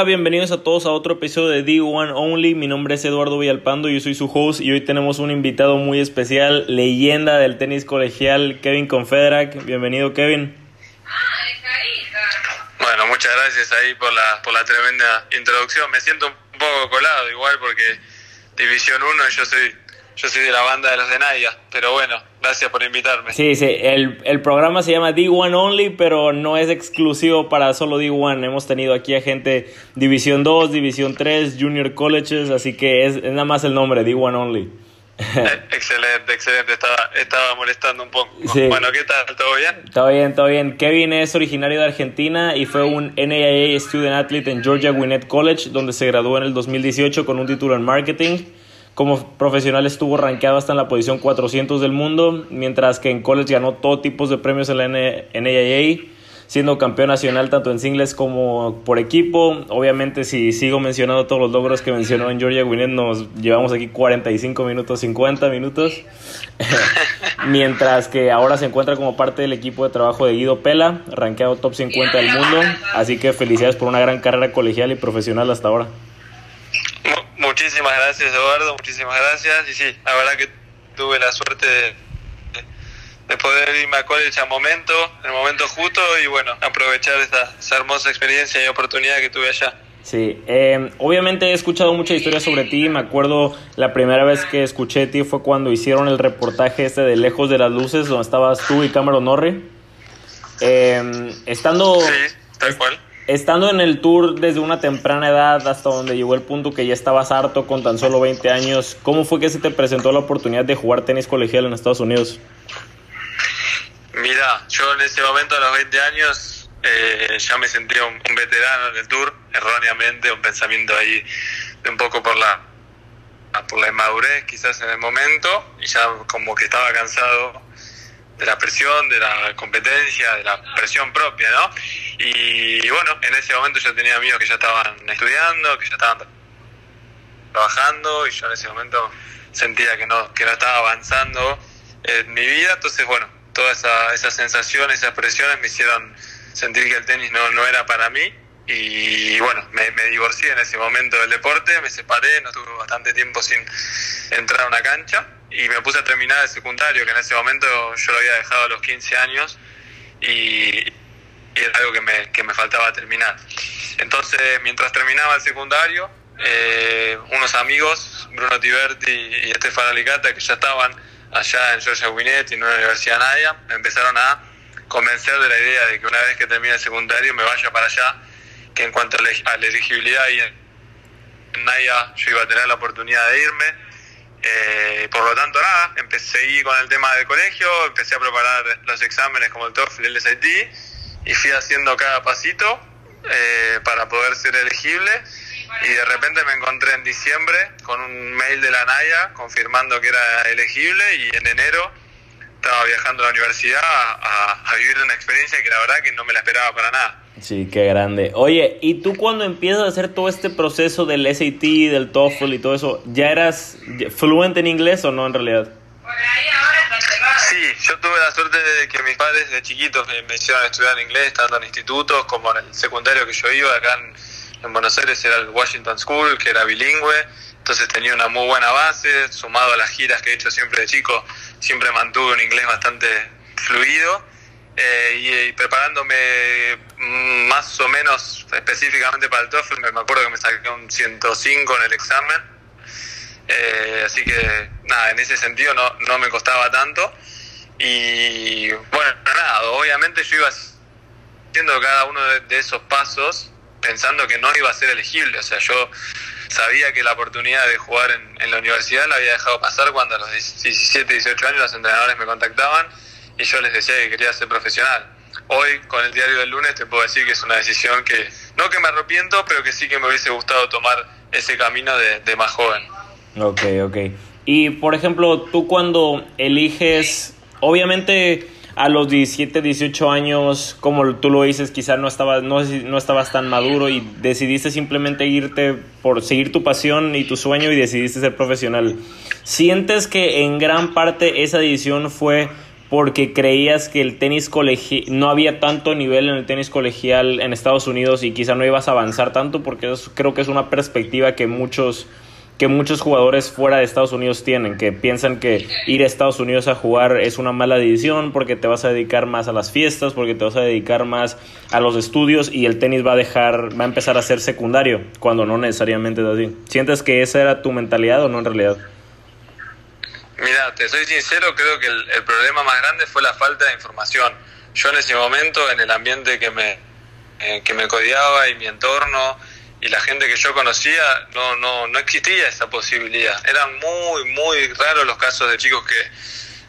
Hola, bienvenidos a todos a otro episodio de D1 Only. Mi nombre es Eduardo Villalpando, yo soy su host y hoy tenemos un invitado muy especial, leyenda del tenis colegial, Kevin Confederac. Bienvenido, Kevin. Bueno, muchas gracias ahí por la, por la tremenda introducción. Me siento un poco colado igual porque División 1 yo soy yo soy de la banda de los de Nadia, pero bueno, gracias por invitarme. Sí, sí, el, el programa se llama D1 Only, pero no es exclusivo para solo D1. Hemos tenido aquí a gente División 2, División 3, Junior Colleges, así que es, nada más el nombre, D1 Only. Eh, excelente, excelente. Estaba, estaba molestando un poco. Bueno, ¿qué tal? ¿Todo bien? Todo bien, todo bien. Kevin es originario de Argentina y fue un NAIA Student Athlete en Georgia Gwinnett College, donde se graduó en el 2018 con un título en marketing. Como profesional estuvo rankeado hasta en la posición 400 del mundo, mientras que en college ganó todo tipo de premios en la NAIA, siendo campeón nacional tanto en singles como por equipo. Obviamente, si sigo mencionando todos los logros que mencionó en Georgia Gwinnett, nos llevamos aquí 45 minutos, 50 minutos. mientras que ahora se encuentra como parte del equipo de trabajo de Guido Pela, rankeado top 50 del mundo. Así que felicidades por una gran carrera colegial y profesional hasta ahora. Muchísimas gracias, Eduardo, muchísimas gracias. Y sí, la verdad que tuve la suerte de, poder irme a college a momento, en el momento justo, y bueno, aprovechar esta, esa hermosa experiencia y oportunidad que tuve allá. Sí, eh, obviamente he escuchado mucha historia sobre ti. Me acuerdo la primera vez que escuché de ti fue cuando hicieron el reportaje este de Lejos de las Luces, donde estabas tú y Cameron Norrie. Eh, estando. Sí, tal cual estando en el tour desde una temprana edad hasta donde llegó el punto que ya estabas harto con tan solo 20 años, ¿cómo fue que se te presentó la oportunidad de jugar tenis colegial en Estados Unidos? Mira, yo en ese momento a los 20 años eh, ya me sentía un, veterano en el tour, erróneamente, un pensamiento ahí de un poco por la por la inmadurez quizás en el momento y ya como que estaba cansado de la presión, de la competencia, de la presión propia, ¿no? Y, bueno, en ese momento yo tenía amigos que ya estaban estudiando, que ya estaban trabajando y yo en ese momento sentía que no, que no estaba avanzando en mi vida, entonces bueno, todas esa, esas sensaciones, esas presiones me hicieron sentir que el tenis no, no era para mí. Y bueno, me, me, divorcié en ese momento del deporte, me separé, no tuve bastante tiempo sin entrar a una cancha. Y me puse a terminar el secundario, que en ese momento yo lo había dejado a los 15 años. Y, era algo que me, que me faltaba terminar. Entonces, mientras terminaba el secundario, eh, unos amigos, Bruno Tiberti y Estefano Alicata, que ya estaban allá en Georgia Gwinnett y en una universidad Naya, me empezaron a convencer de la idea de que una vez que termine el secundario me vaya para allá, que en cuanto a la elegibilidad y en Naya yo iba a tener la oportunidad de irme eh, por lo tanto, nada, empecé con el tema del colegio, empecé a preparar los exámenes como el TOEFL y el SAT y fui haciendo cada pasito eh, para poder ser elegible y de repente me encontré en diciembre con un mail de la NAYA confirmando que era elegible y en enero estaba viajando a la universidad a, a vivir una experiencia que la verdad que no me la esperaba para nada. Sí, qué grande. Oye, ¿y tú cuando empiezas a hacer todo este proceso del SAT, del TOEFL y todo eso, ya eras fluente en inglés o no en realidad? Sí, yo tuve la suerte de que mis padres de chiquitos me, hicieron estudiar inglés, tanto en institutos como en el secundario que yo iba, acá en, Buenos Aires era el Washington School, que era bilingüe, entonces tenía una muy buena base, sumado a las giras que he hecho siempre de chico, siempre mantuve un inglés bastante fluido eh, y, preparándome mm, más o menos específicamente para el TOEFL, me acuerdo que me saqué un 105 en el examen, eh, así que nada, en ese sentido no, no me costaba tanto. Y bueno, nada, obviamente yo iba haciendo cada uno de, esos pasos pensando que no iba a ser elegible, o sea, yo sabía que la oportunidad de jugar en, en la universidad la había dejado pasar cuando a los 17, 18 años los entrenadores me contactaban y yo les decía que quería ser profesional. Hoy, con el diario del lunes, te puedo decir que es una decisión que, no que me arrepiento, pero que sí que me hubiese gustado tomar ese camino de, de más joven. Ok, ok. Y, por ejemplo, tú cuando eliges, obviamente a los 17, 18 años, como tú lo dices, quizás no estabas, no, no estabas tan maduro y decidiste simplemente irte por seguir tu pasión y tu sueño y decidiste ser profesional. ¿Sientes que en gran parte esa decisión fue porque creías que el tenis colegial no había tanto nivel en el tenis colegial en Estados Unidos y quizá no ibas a avanzar tanto porque creo que es una perspectiva que muchos que muchos jugadores fuera de Estados Unidos tienen, que piensan que ir a Estados Unidos a jugar es una mala decisión porque te vas a dedicar más a las fiestas, porque te vas a dedicar más a los estudios y el tenis va a dejar, va a empezar a ser secundario, cuando no necesariamente es así. ¿Sientes que esa era tu mentalidad o no en realidad? Mira, te soy sincero, creo que el, problema más grande fue la falta de información. Yo en ese momento, en el ambiente que me, eh, que me codiaba y mi entorno y la gente que yo conocía, no, no, no existía esa posibilidad. Eran muy, muy raros los casos de chicos que,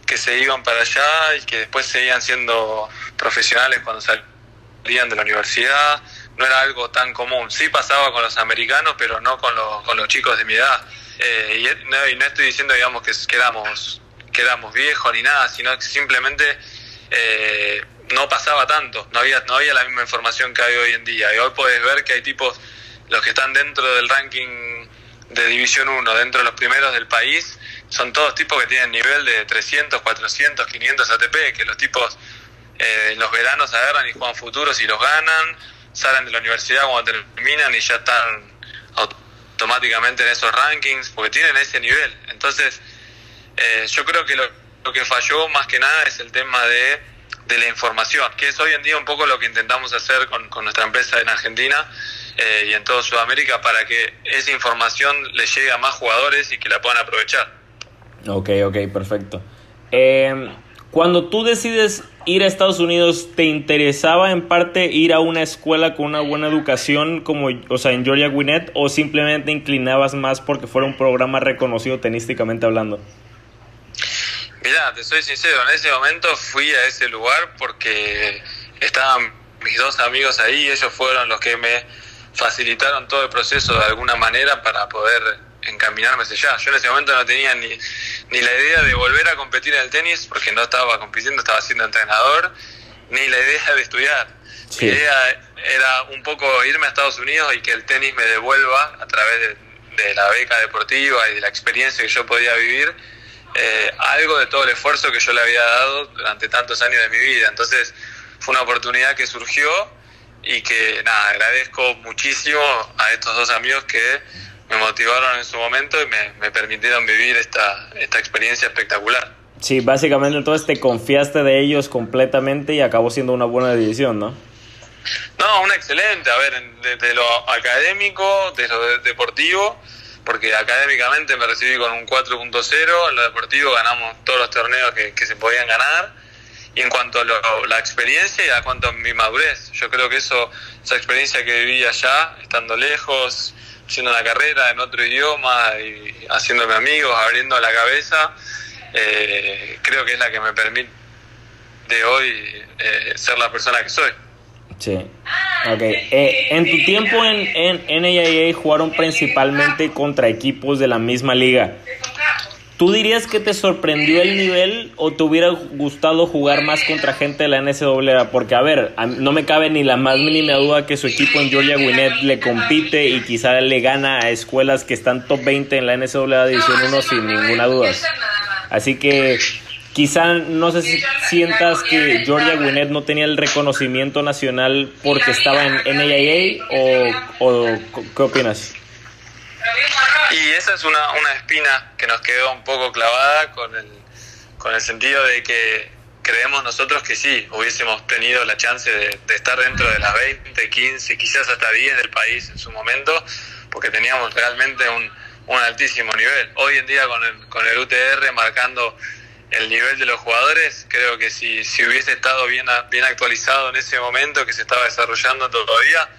que se iban para allá y que después seguían siendo profesionales cuando salían de la universidad. No era algo tan común. Sí pasaba con los americanos, pero no con los, con los chicos de mi edad eh, y, no, y, no, estoy diciendo, digamos, que quedamos, quedamos viejos ni nada, sino que simplemente eh, no pasaba tanto, no había, no había la misma información que hay hoy en día. Y hoy puedes ver que hay tipos, los que están dentro del ranking de División 1, dentro de los primeros del país, son todos tipos que tienen nivel de 300, 400, 500 ATP, que los tipos eh, en los veranos agarran y juegan futuros y los ganan, salen de la universidad cuando terminan y ya están automáticamente en esos rankings, porque tienen ese nivel. Entonces, eh, yo creo que lo, que falló más que nada es el tema de, de, la información, que es hoy en día un poco lo que intentamos hacer con, con nuestra empresa en Argentina eh, y en toda Sudamérica para que esa información le llegue a más jugadores y que la puedan aprovechar. Ok, ok, perfecto. Eh, cuando tú decides ir a Estados Unidos, ¿te interesaba en parte ir a una escuela con una buena educación como, o sea, en Georgia Gwinnett o simplemente inclinabas más porque fuera un programa reconocido tenísticamente hablando? Mira, te soy sincero, en ese momento fui a ese lugar porque estaban mis dos amigos ahí y ellos fueron los que me facilitaron todo el proceso de alguna manera para poder encaminarme hacia allá. Yo en ese momento no tenía ni, ni la idea de volver a competir en el tenis, porque no estaba compitiendo, estaba siendo entrenador, ni la idea de estudiar. Mi idea era un poco irme a Estados Unidos y que el tenis me devuelva a través de, la beca deportiva y de la experiencia que yo podía vivir, eh, algo de todo el esfuerzo que yo le había dado durante tantos años de mi vida. Entonces fue una oportunidad que surgió y que nada, agradezco muchísimo a estos dos amigos que me motivaron en su momento y me, permitieron vivir esta, esta experiencia espectacular. Sí, básicamente entonces te confiaste de ellos completamente y acabó siendo una buena decisión, ¿no? No, una excelente. A ver, desde lo académico, desde lo deportivo, porque académicamente me recibí con un 4.0, en lo deportivo ganamos todos los torneos que, que se podían ganar. Y en cuanto a la experiencia y a cuanto a mi madurez, yo creo que eso, esa experiencia que viví allá, estando lejos, haciendo la carrera en otro idioma y haciéndome amigos, abriendo la cabeza, eh, creo que es la que me permite hoy eh, ser la persona que soy. Sí. Ok. Eh, en tu tiempo en, en NAIA jugaron principalmente contra equipos de la misma liga. ¿Tú dirías que te sorprendió el nivel o te hubiera gustado jugar más contra gente de la NCAA? Porque, a ver, no me cabe ni la más mínima duda que su equipo en Georgia Gwinnett le compite y quizá le gana a escuelas que están top 20 en la NCAA División 1 sin ninguna duda. Así que quizá no sé si sientas que Georgia Gwinnett no tenía el reconocimiento nacional porque estaba en NAIA o, o ¿qué opinas? Y esa es una, una espina que nos quedó un poco clavada con el, con el sentido de que creemos nosotros que sí, hubiésemos tenido la chance de, estar dentro de las 20, 15, quizás hasta 10 del país en su momento, porque teníamos realmente un, un altísimo nivel. Hoy en día con el, con el UTR marcando el nivel de los jugadores, creo que si, si hubiese estado bien, bien actualizado en ese momento que se estaba desarrollando todavía,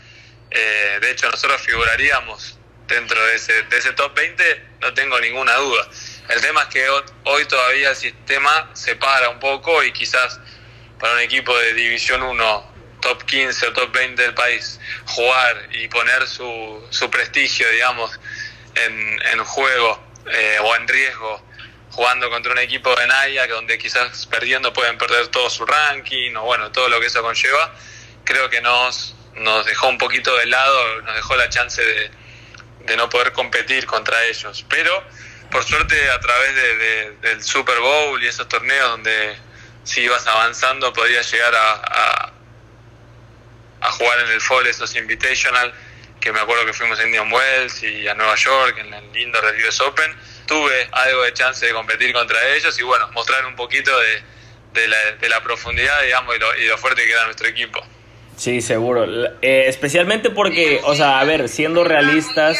eh, de hecho nosotros figuraríamos dentro de ese, de ese top 20, no tengo ninguna duda. El tema es que hoy todavía el sistema se para un poco y quizás para un equipo de División 1, top 15 o top 20 del país, jugar y poner su, su prestigio, digamos, en, en juego eh, o en riesgo, jugando contra un equipo de Naya, donde quizás perdiendo pueden perder todo su ranking o bueno, todo lo que eso conlleva, creo que nos, nos dejó un poquito de lado, nos dejó la chance de, de no poder competir contra ellos. Pero por suerte a través de, del Super Bowl y esos torneos donde, si ibas avanzando podías llegar a, a, jugar en el Fall, esos Invitational, que me acuerdo que fuimos a Indian Wells y a Nueva York en el indoor del US Open. Tuve algo de chance de competir contra ellos y bueno, mostrar un poquito de, de, la, de la, profundidad, digamos, y lo, y lo fuerte que era nuestro equipo. Sí, seguro. Eh, especialmente porque, o sea, a ver, siendo realistas,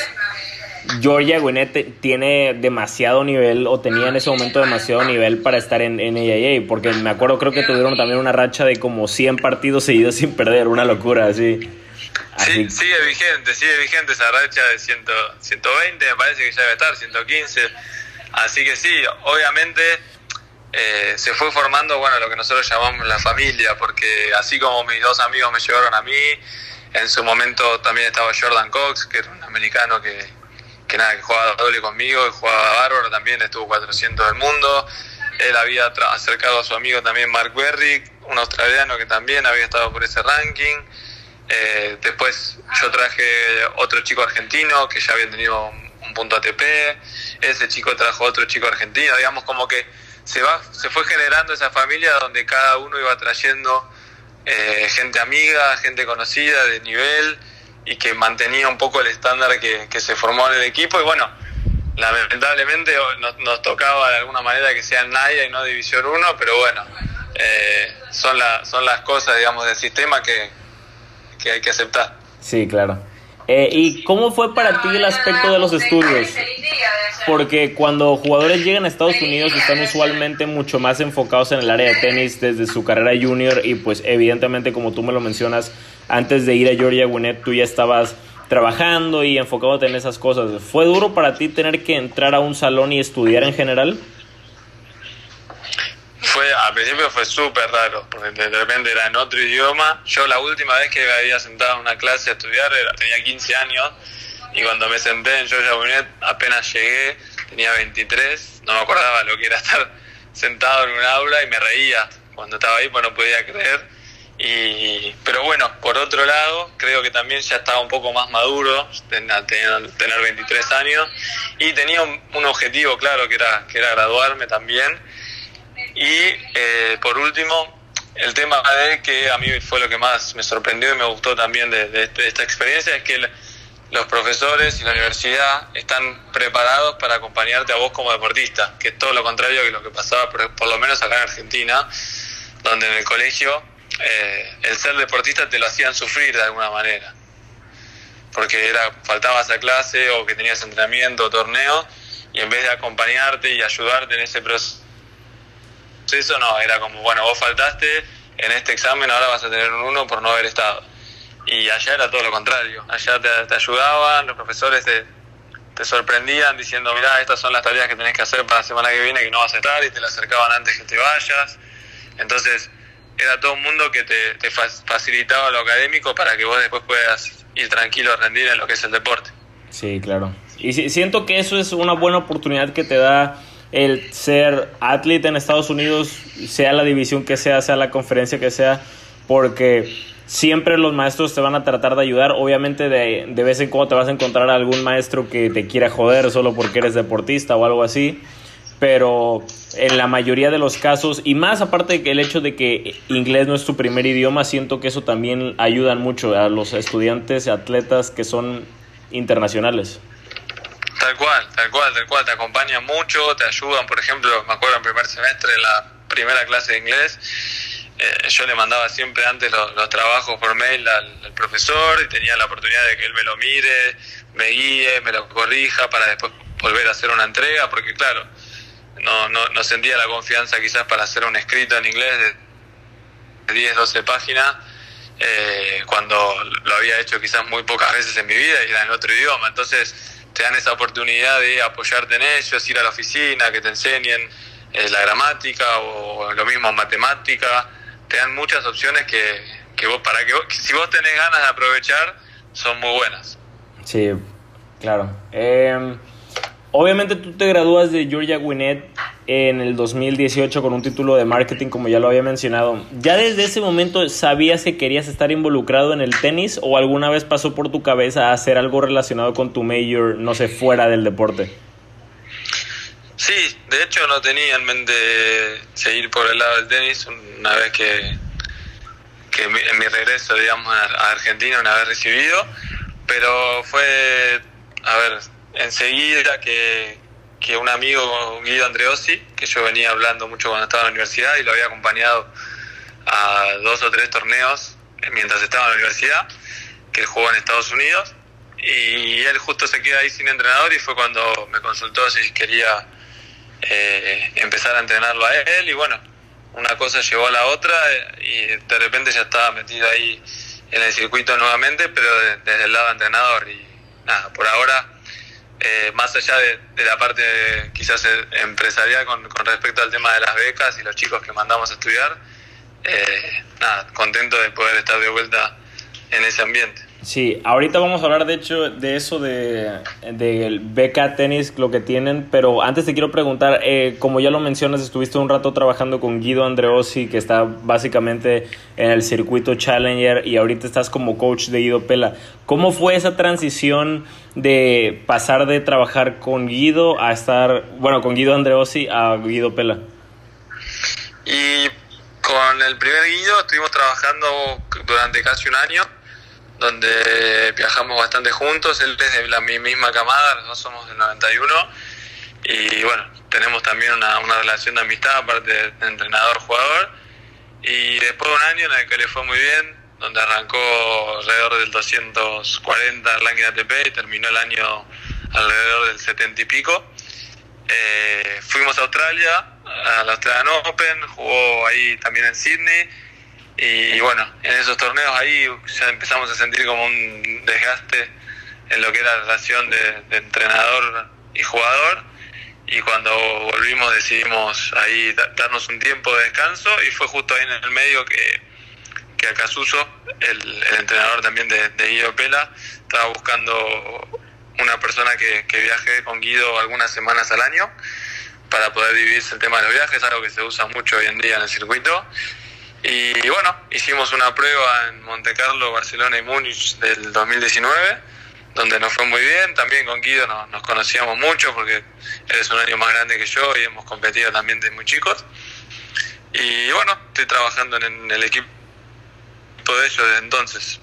Georgia Gwinnett tiene demasiado nivel o tenía en ese momento demasiado nivel para estar en NAIA, porque me acuerdo creo que tuvieron también una racha de como 100 partidos seguidos sin perder, una locura así. Sí, sigue vigente, sigue vigente esa racha de 100, 120, me parece que ya debe estar, 115. Así que sí, obviamente eh, se fue formando, bueno, lo que nosotros llamamos la familia, porque así como mis dos amigos me llevaron a mí, en su momento también estaba Jordan Cox, que era un americano que, que nada, que jugaba doble conmigo, y jugaba bárbaro, también estuvo 400 del mundo. Él había acercado a su amigo también Mark Berrick, un australiano que también había estado por ese ranking. Eh, después yo traje otro chico argentino que ya había tenido un, punto ATP. Ese chico trajo otro chico argentino. Digamos como que se, va, se fue generando esa familia donde cada uno iba trayendo eh, gente amiga, gente conocida de nivel y que mantenía un poco el estándar que, que se formó en el equipo. Y bueno, lamentablemente nos, tocaba de alguna manera que sea Naya y no División 1, pero bueno, eh, son, la, son las cosas, digamos, del sistema que, que hay que aceptar. Sí, claro. Eh, ¿Y cómo fue para ti el aspecto de los estudios? Porque cuando jugadores llegan a Estados Unidos están usualmente mucho más enfocados en el área de tenis desde su carrera junior y pues evidentemente como tú me lo mencionas, antes de ir a Georgia Gwinnett tú ya estabas trabajando y enfocándote en esas cosas. ¿Fue duro para ti tener que entrar a un salón y estudiar en general? Fue, al principio fue súper raro, porque de repente era en otro idioma. Yo la última vez que me había sentado en una clase a estudiar era, tenía 15 años y cuando me senté en Georgia Gwinnett apenas llegué, tenía 23, no me acordaba lo que era estar sentado en un aula y me reía. Cuando estaba ahí pues no podía creer y, pero bueno, por otro lado, creo que también ya estaba un poco más maduro, tener, tener 23 años, y tenía un, objetivo claro, que era, que era graduarme también. Y eh, por último, el tema de que a mí fue lo que más me sorprendió y me gustó también de, este, esta experiencia, es que los profesores y la universidad están preparados para acompañarte a vos como deportista, que es todo lo contrario que lo que pasaba, por lo menos acá en Argentina, donde en el colegio eh, el ser deportista te lo hacían sufrir de alguna manera. Porque era, faltabas a clase o que tenías entrenamiento o torneo y en vez de acompañarte y ayudarte en ese proceso, no, era como, bueno, vos faltaste en este examen, ahora vas a tener un 1 por no haber estado. Y allá era todo lo contrario, allá te, ayudaban, los profesores te, te sorprendían diciendo, mirá, estas son las tareas que tenés que hacer para la semana que viene que no vas a estar y te las acercaban antes que te vayas. Entonces, era todo un mundo que te, facilitaba lo académico para que vos después puedas ir tranquilo a rendir en lo que es el deporte. Sí, claro. Y siento que eso es una buena oportunidad que te da el ser atleta en Estados Unidos, sea la división que sea, sea la conferencia que sea, porque siempre los maestros te van a tratar de ayudar. Obviamente de, de vez en cuando te vas a encontrar algún maestro que te quiera joder solo porque eres deportista o algo así pero en la mayoría de los casos, y más aparte del hecho de que inglés no es tu primer idioma, siento que eso también ayuda mucho a los estudiantes atletas que son internacionales. Tal cual, tal cual, tal cual, te acompañan mucho, te ayudan, por ejemplo, me acuerdo en primer semestre, la primera clase de inglés, eh, yo le mandaba siempre antes los, trabajos por mail al, profesor y tenía la oportunidad de que él me lo mire, me guíe, me lo corrija para después volver a hacer una entrega, porque claro, no, no, no sentía la confianza quizás para hacer un escrito en inglés de 10, 12 páginas, eh, cuando lo había hecho quizás muy pocas veces en mi vida y era en otro idioma. Entonces te dan esa oportunidad de apoyarte en ellos, ir a la oficina, que te enseñen eh, la gramática o lo mismo matemática. Te dan muchas opciones que, que vos, para que, si vos tenés ganas de aprovechar, son muy buenas. Sí, claro. Eh... Obviamente tú te gradúas de Georgia Gwinnett en el 2018 con un título de marketing, como ya lo había mencionado. ¿Ya desde ese momento sabías que querías estar involucrado en el tenis o alguna vez pasó por tu cabeza hacer algo relacionado con tu major, no sé, fuera del deporte? Sí, de hecho no tenía en mente seguir por el lado del tenis una vez que, que en mi regreso, digamos, a Argentina, una vez recibido, pero fue, a ver, enseguida que, que un amigo, Guido Andreossi, que yo venía hablando mucho cuando estaba en la universidad y lo había acompañado a dos o tres torneos mientras estaba en la universidad, que él jugó en Estados Unidos, y él justo se queda ahí sin entrenador y fue cuando me consultó si quería eh, empezar a entrenarlo a él y bueno, una cosa llevó a la otra y de repente ya estaba metido ahí en el circuito nuevamente, pero desde el lado entrenador y nada, por ahora eh, más allá de, la parte quizás empresarial con, respecto al tema de las becas y los chicos que mandamos a estudiar, eh, nada, contento de poder estar de vuelta en ese ambiente. Sí, ahorita vamos a hablar de hecho de eso de, de beca tenis, lo que tienen, pero antes te quiero preguntar, eh, como ya lo mencionas, estuviste un rato trabajando con Guido Andreossi, que está básicamente en el circuito Challenger, y ahorita estás como coach de Guido Pela. ¿Cómo fue esa transición de pasar de trabajar con Guido a estar, bueno, con Guido Andreossi a Guido Pela? Y con el primer Guido estuvimos trabajando durante casi un año donde viajamos bastante juntos, él es de la misma camada, los dos somos del 91, y bueno, tenemos también una, relación de amistad, aparte de entrenador-jugador, y después de un año en el que le fue muy bien, donde arrancó alrededor del 240 el ranking ATP y terminó el año alrededor del 70 y pico. Eh, fuimos a Australia, a la Australian Open, jugó ahí también en Sydney y bueno, en esos torneos ahí ya empezamos a sentir como un desgaste en lo que era la relación de, entrenador y jugador. Y cuando volvimos decidimos ahí darnos un tiempo de descanso y fue justo ahí en el medio que, que Acasuso, el, el entrenador también de, Guido Pela, estaba buscando una persona que, que viaje con Guido algunas semanas al año para poder dividirse el tema de los viajes, algo que se usa mucho hoy en día en el circuito. Y bueno, hicimos una prueba en Monte Carlo, Barcelona y Múnich del 2019, donde nos fue muy bien. También con Guido nos, conocíamos mucho porque él es un año más grande que yo y hemos competido también de muy chicos. Y bueno, estoy trabajando en el equipo de ellos desde entonces.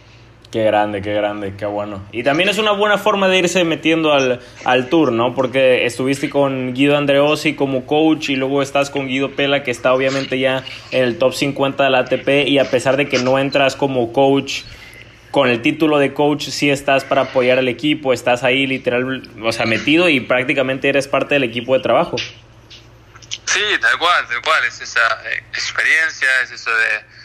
Qué grande, qué grande, qué bueno. Y también es una buena forma de irse metiendo al, al tour, ¿no? Porque estuviste con Guido Andreossi como coach y luego estás con Guido Pela, que está obviamente ya en el top 50 de la ATP. Y a pesar de que no entras como coach con el título de coach, sí estás para apoyar al equipo, estás ahí literal, o sea, metido y prácticamente eres parte del equipo de trabajo. Sí, tal cual, tal cual. Es esa eh, experiencia, es eso de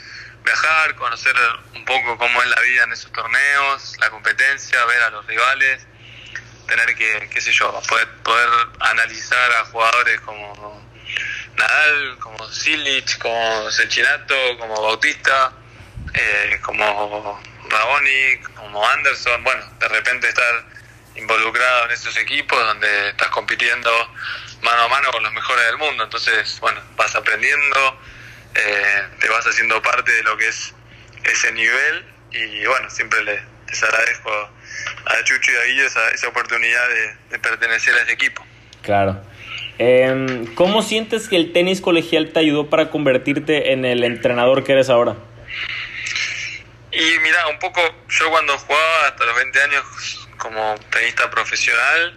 viajar, conocer un poco cómo es la vida en esos torneos, la competencia, ver a los rivales, tener que, qué sé yo, poder, poder analizar a jugadores como Nadal, como Silic, como Sechinato, como Bautista, eh, como Raboni, como Anderson, bueno, de repente estar involucrado en esos equipos donde estás compitiendo mano a mano con los mejores del mundo, entonces, bueno, vas aprendiendo, eh, te vas haciendo parte de lo que es ese nivel y bueno, siempre les, agradezco a Chucho y a Guillo esa, esa oportunidad de, pertenecer a ese equipo. Claro. Eh, ¿Cómo sientes que el tenis colegial te ayudó para convertirte en el entrenador que eres ahora? Y mira, un poco, yo cuando jugaba hasta los 20 años como tenista profesional,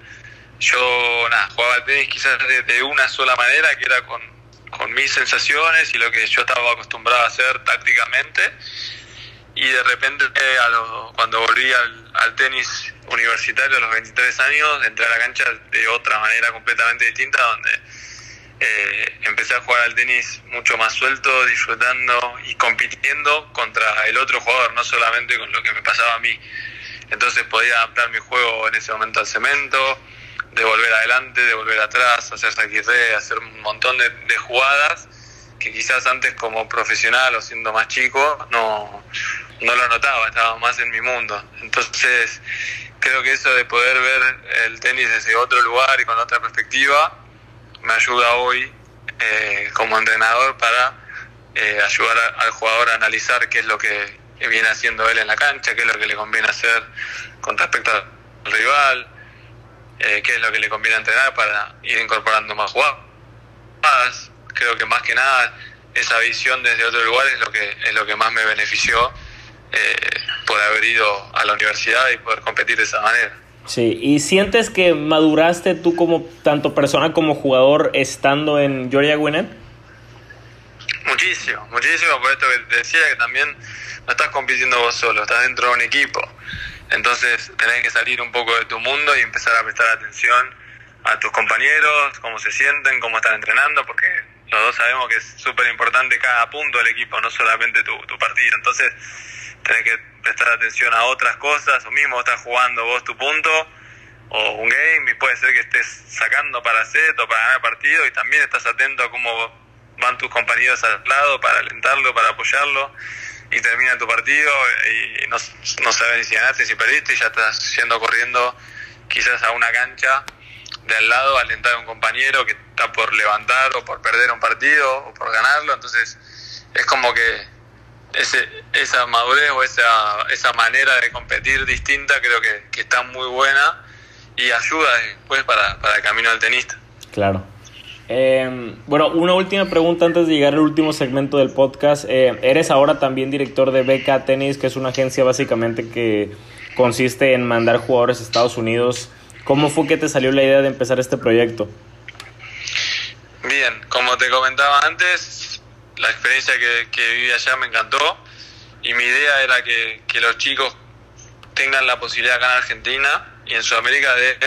yo nada, jugaba al tenis quizás de una sola manera, que era con con mis sensaciones y lo que yo estaba acostumbrado a hacer tácticamente. Y de repente, eh, cuando volví al, tenis universitario a los 23 años, entré a la cancha de otra manera completamente distinta, donde eh, empecé a jugar al tenis mucho más suelto, disfrutando y compitiendo contra el otro jugador, no solamente con lo que me pasaba a mí. Entonces podía adaptar mi juego en ese momento al cemento, de volver adelante, de volver atrás, hacer saquirre, hacer un montón de, jugadas que quizás antes como profesional o siendo más chico no, no lo notaba, estaba más en mi mundo. Entonces creo que eso de poder ver el tenis desde otro lugar y con otra perspectiva me ayuda hoy eh, como entrenador para eh, ayudar al jugador a analizar qué es lo que viene haciendo él en la cancha, qué es lo que le conviene hacer con respecto al rival, eh, qué es lo que le conviene entrenar para ir incorporando más jugadas. Creo que más que nada esa visión desde otro lugar es lo que, es lo que más me benefició eh, por haber ido a la universidad y poder competir de esa manera. Sí, ¿y sientes que maduraste tú como tanto persona como jugador estando en Georgia Gwinnett? Muchísimo, muchísimo, por esto que te decía que también no estás compitiendo vos solo, estás dentro de un equipo. Entonces tenés que salir un poco de tu mundo y empezar a prestar atención a tus compañeros, cómo se sienten, cómo están entrenando, porque los dos sabemos que es súper importante cada punto del equipo, no solamente tu, tu partido. Entonces tenés que prestar atención a otras cosas, o mismo estás jugando vos tu punto o un game y puede ser que estés sacando para set o para ganar partido y también estás atento a cómo van tus compañeros al lado para alentarlo, para apoyarlo y termina tu partido y no, no sabes si ganaste, si perdiste y ya estás yendo corriendo quizás a una cancha de al lado a alentar a un compañero que está por levantar o por perder un partido o por ganarlo, entonces es como que ese, esa madurez o esa, esa manera de competir distinta creo que, que está muy buena y ayuda después para, para el camino del tenista. Claro. Eh, bueno, una última pregunta antes de llegar al último segmento del podcast. Eh, eres ahora también director de Beca Tennis, que es una agencia básicamente que consiste en mandar jugadores a Estados Unidos. ¿Cómo fue que te salió la idea de empezar este proyecto? Bien, como te comentaba antes, la experiencia que, que viví allá me encantó y mi idea era que, que los chicos tengan la posibilidad acá en Argentina y en Sudamérica de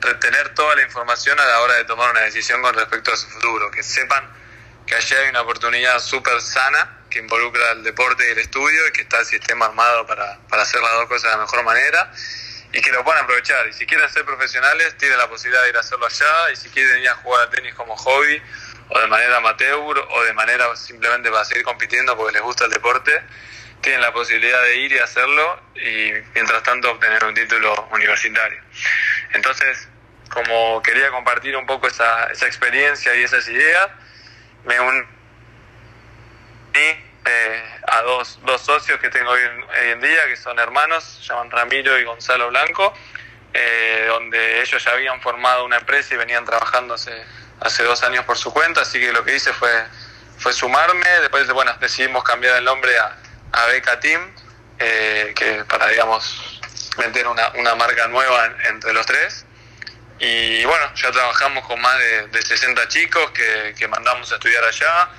retener toda la información a la hora de tomar una decisión con respecto a su futuro, que sepan que allá hay una oportunidad súper sana que involucra el deporte y el estudio y que está el sistema armado para, para hacer las dos cosas de la mejor manera y que lo puedan aprovechar. Y si quieren ser profesionales, tienen la posibilidad de ir a hacerlo allá y si quieren ir a jugar a tenis como hobby o de manera amateur o de manera simplemente para seguir compitiendo porque les gusta el deporte, tienen la posibilidad de ir y hacerlo y mientras tanto obtener un título universitario. Entonces, como quería compartir un poco esa, esa experiencia y esas ideas, me uní eh, a dos, dos socios que tengo hoy en, hoy en, día, que son hermanos, se llaman Ramiro y Gonzalo Blanco, eh, donde ellos ya habían formado una empresa y venían trabajando hace, hace dos años por su cuenta, así que lo que hice fue, fue sumarme, después bueno, decidimos cambiar el nombre a, a Beca Team, eh, que para, digamos, meter una, una marca nueva en, entre los tres. Y bueno, ya trabajamos con más de, de 60 chicos que, que, mandamos a estudiar allá,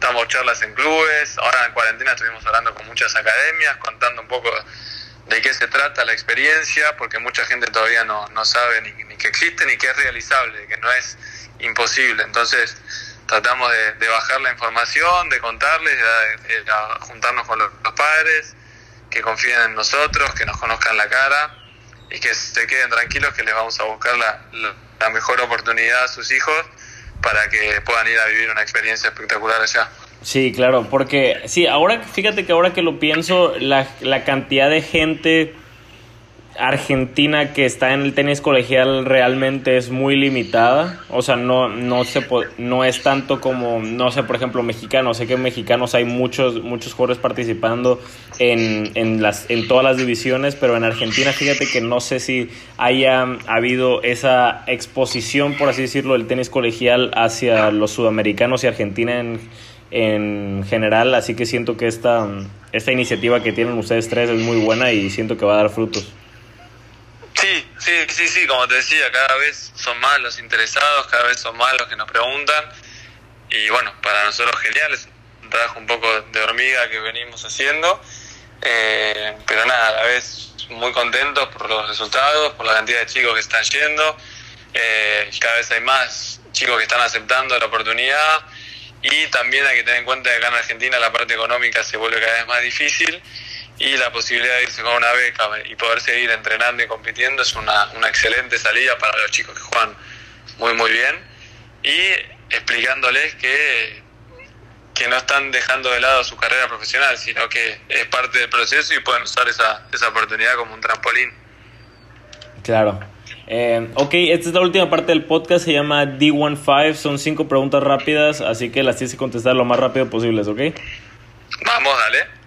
damos charlas en clubes, ahora en cuarentena estuvimos hablando con muchas academias, contando un poco de qué se trata la experiencia, porque mucha gente todavía no, no sabe ni, ni que existe ni que es realizable, que no es imposible. Entonces, tratamos de, de, bajar la información, de contarles, de, de, juntarnos con los, padres, que confíen en nosotros, que nos conozcan la cara y que se queden tranquilos que les vamos a buscar la, la, la mejor oportunidad a sus hijos para que puedan ir a vivir una experiencia espectacular allá. Sí, claro, porque sí, ahora fíjate que ahora que lo pienso, la, la cantidad de gente argentina que está en el tenis colegial realmente es muy limitada. O sea, no, no, se, no es tanto como, no sé, por ejemplo, mexicanos. Sé que mexicanos hay muchos, muchos jugadores participando en, en, las, en todas las divisiones, pero en Argentina fíjate que no sé si haya habido esa exposición, por así decirlo, del tenis colegial hacia los sudamericanos y Argentina en, en general. Así que siento que esta, esta iniciativa que tienen ustedes tres es muy buena y siento que va a dar frutos. Sí, sí, sí, sí, como te decía, cada vez son más los interesados, cada vez son más los que nos preguntan. Y bueno, para nosotros genial, es un trabajo un poco de hormiga que venimos haciendo. Eh, pero nada, a la vez muy contentos por los resultados, por la cantidad de chicos que están yendo. Eh, cada vez hay más chicos que están aceptando la oportunidad. Y también hay que tener en cuenta que acá en Argentina la parte económica se vuelve cada vez más difícil y la posibilidad de irse con una beca y poder seguir entrenando y compitiendo es una, una excelente salida para los chicos que juegan muy muy bien y explicándoles que, que no están dejando de lado su carrera profesional, sino que es parte del proceso y pueden usar esa, esa oportunidad como un trampolín. Claro. Eh, ok, esta es la última parte del podcast, se llama D15, son cinco preguntas rápidas, así que las tienes que contestar lo más rápido posible, ¿ok? Vamos, dale.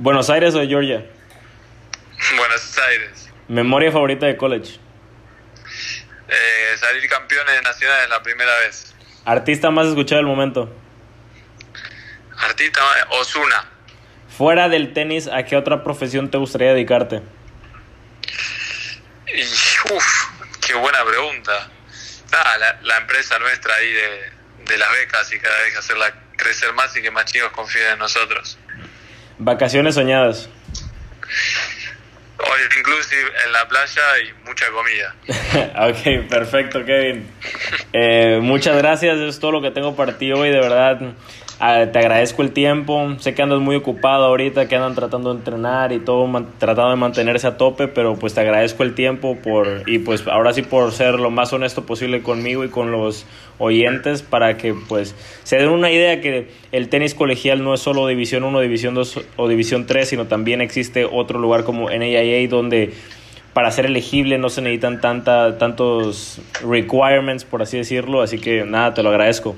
¿Buenos Aires o Georgia? Buenos Aires. ¿Memoria favorita de college? Eh, salir campeones nacionales la primera vez. Artista más escuchado del momento. Artista Osuna. Fuera del tenis, ¿a qué otra profesión te gustaría dedicarte? Y, uf, qué buena pregunta. la, la, empresa nuestra ahí de, de las becas y cada vez hacerla crecer más y que más chicos confíen en nosotros. Vacaciones soñadas. Hoy inclusive en la playa y mucha comida. ok, perfecto, Kevin. Eh, muchas gracias, eso es todo lo que tengo para ti hoy, de verdad. Ah, te agradezco el tiempo. Sé que andas muy ocupado ahorita, que andan tratando de entrenar y todo, tratando de mantenerse a tope, pero pues te agradezco el tiempo por y pues ahora sí por ser lo más honesto posible conmigo y con los oyentes para que pues se den una idea que el tenis colegial no es solo División 1, División 2 o División 3, sino también existe otro lugar como NAIA donde para ser elegible no se necesitan tanta, tantos requirements, por así decirlo, así que nada, te lo agradezco.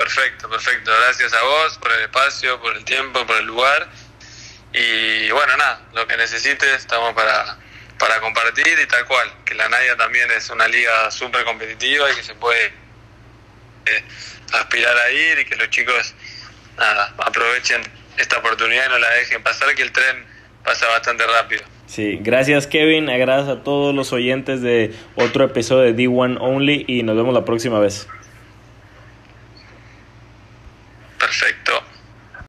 Perfecto, perfecto. Gracias a vos por el espacio, por el tiempo, por el lugar. Y bueno, nada, lo que necesites, estamos para, para compartir y tal cual. Que la Nadia también es una liga súper competitiva y que se puede eh, aspirar a ir y que los chicos aprovechen esta oportunidad y no la dejen pasar, que el tren pasa bastante rápido. Sí, gracias Kevin, gracias a todos los oyentes de otro episodio de D1 Only y nos vemos la próxima vez. Perfecto.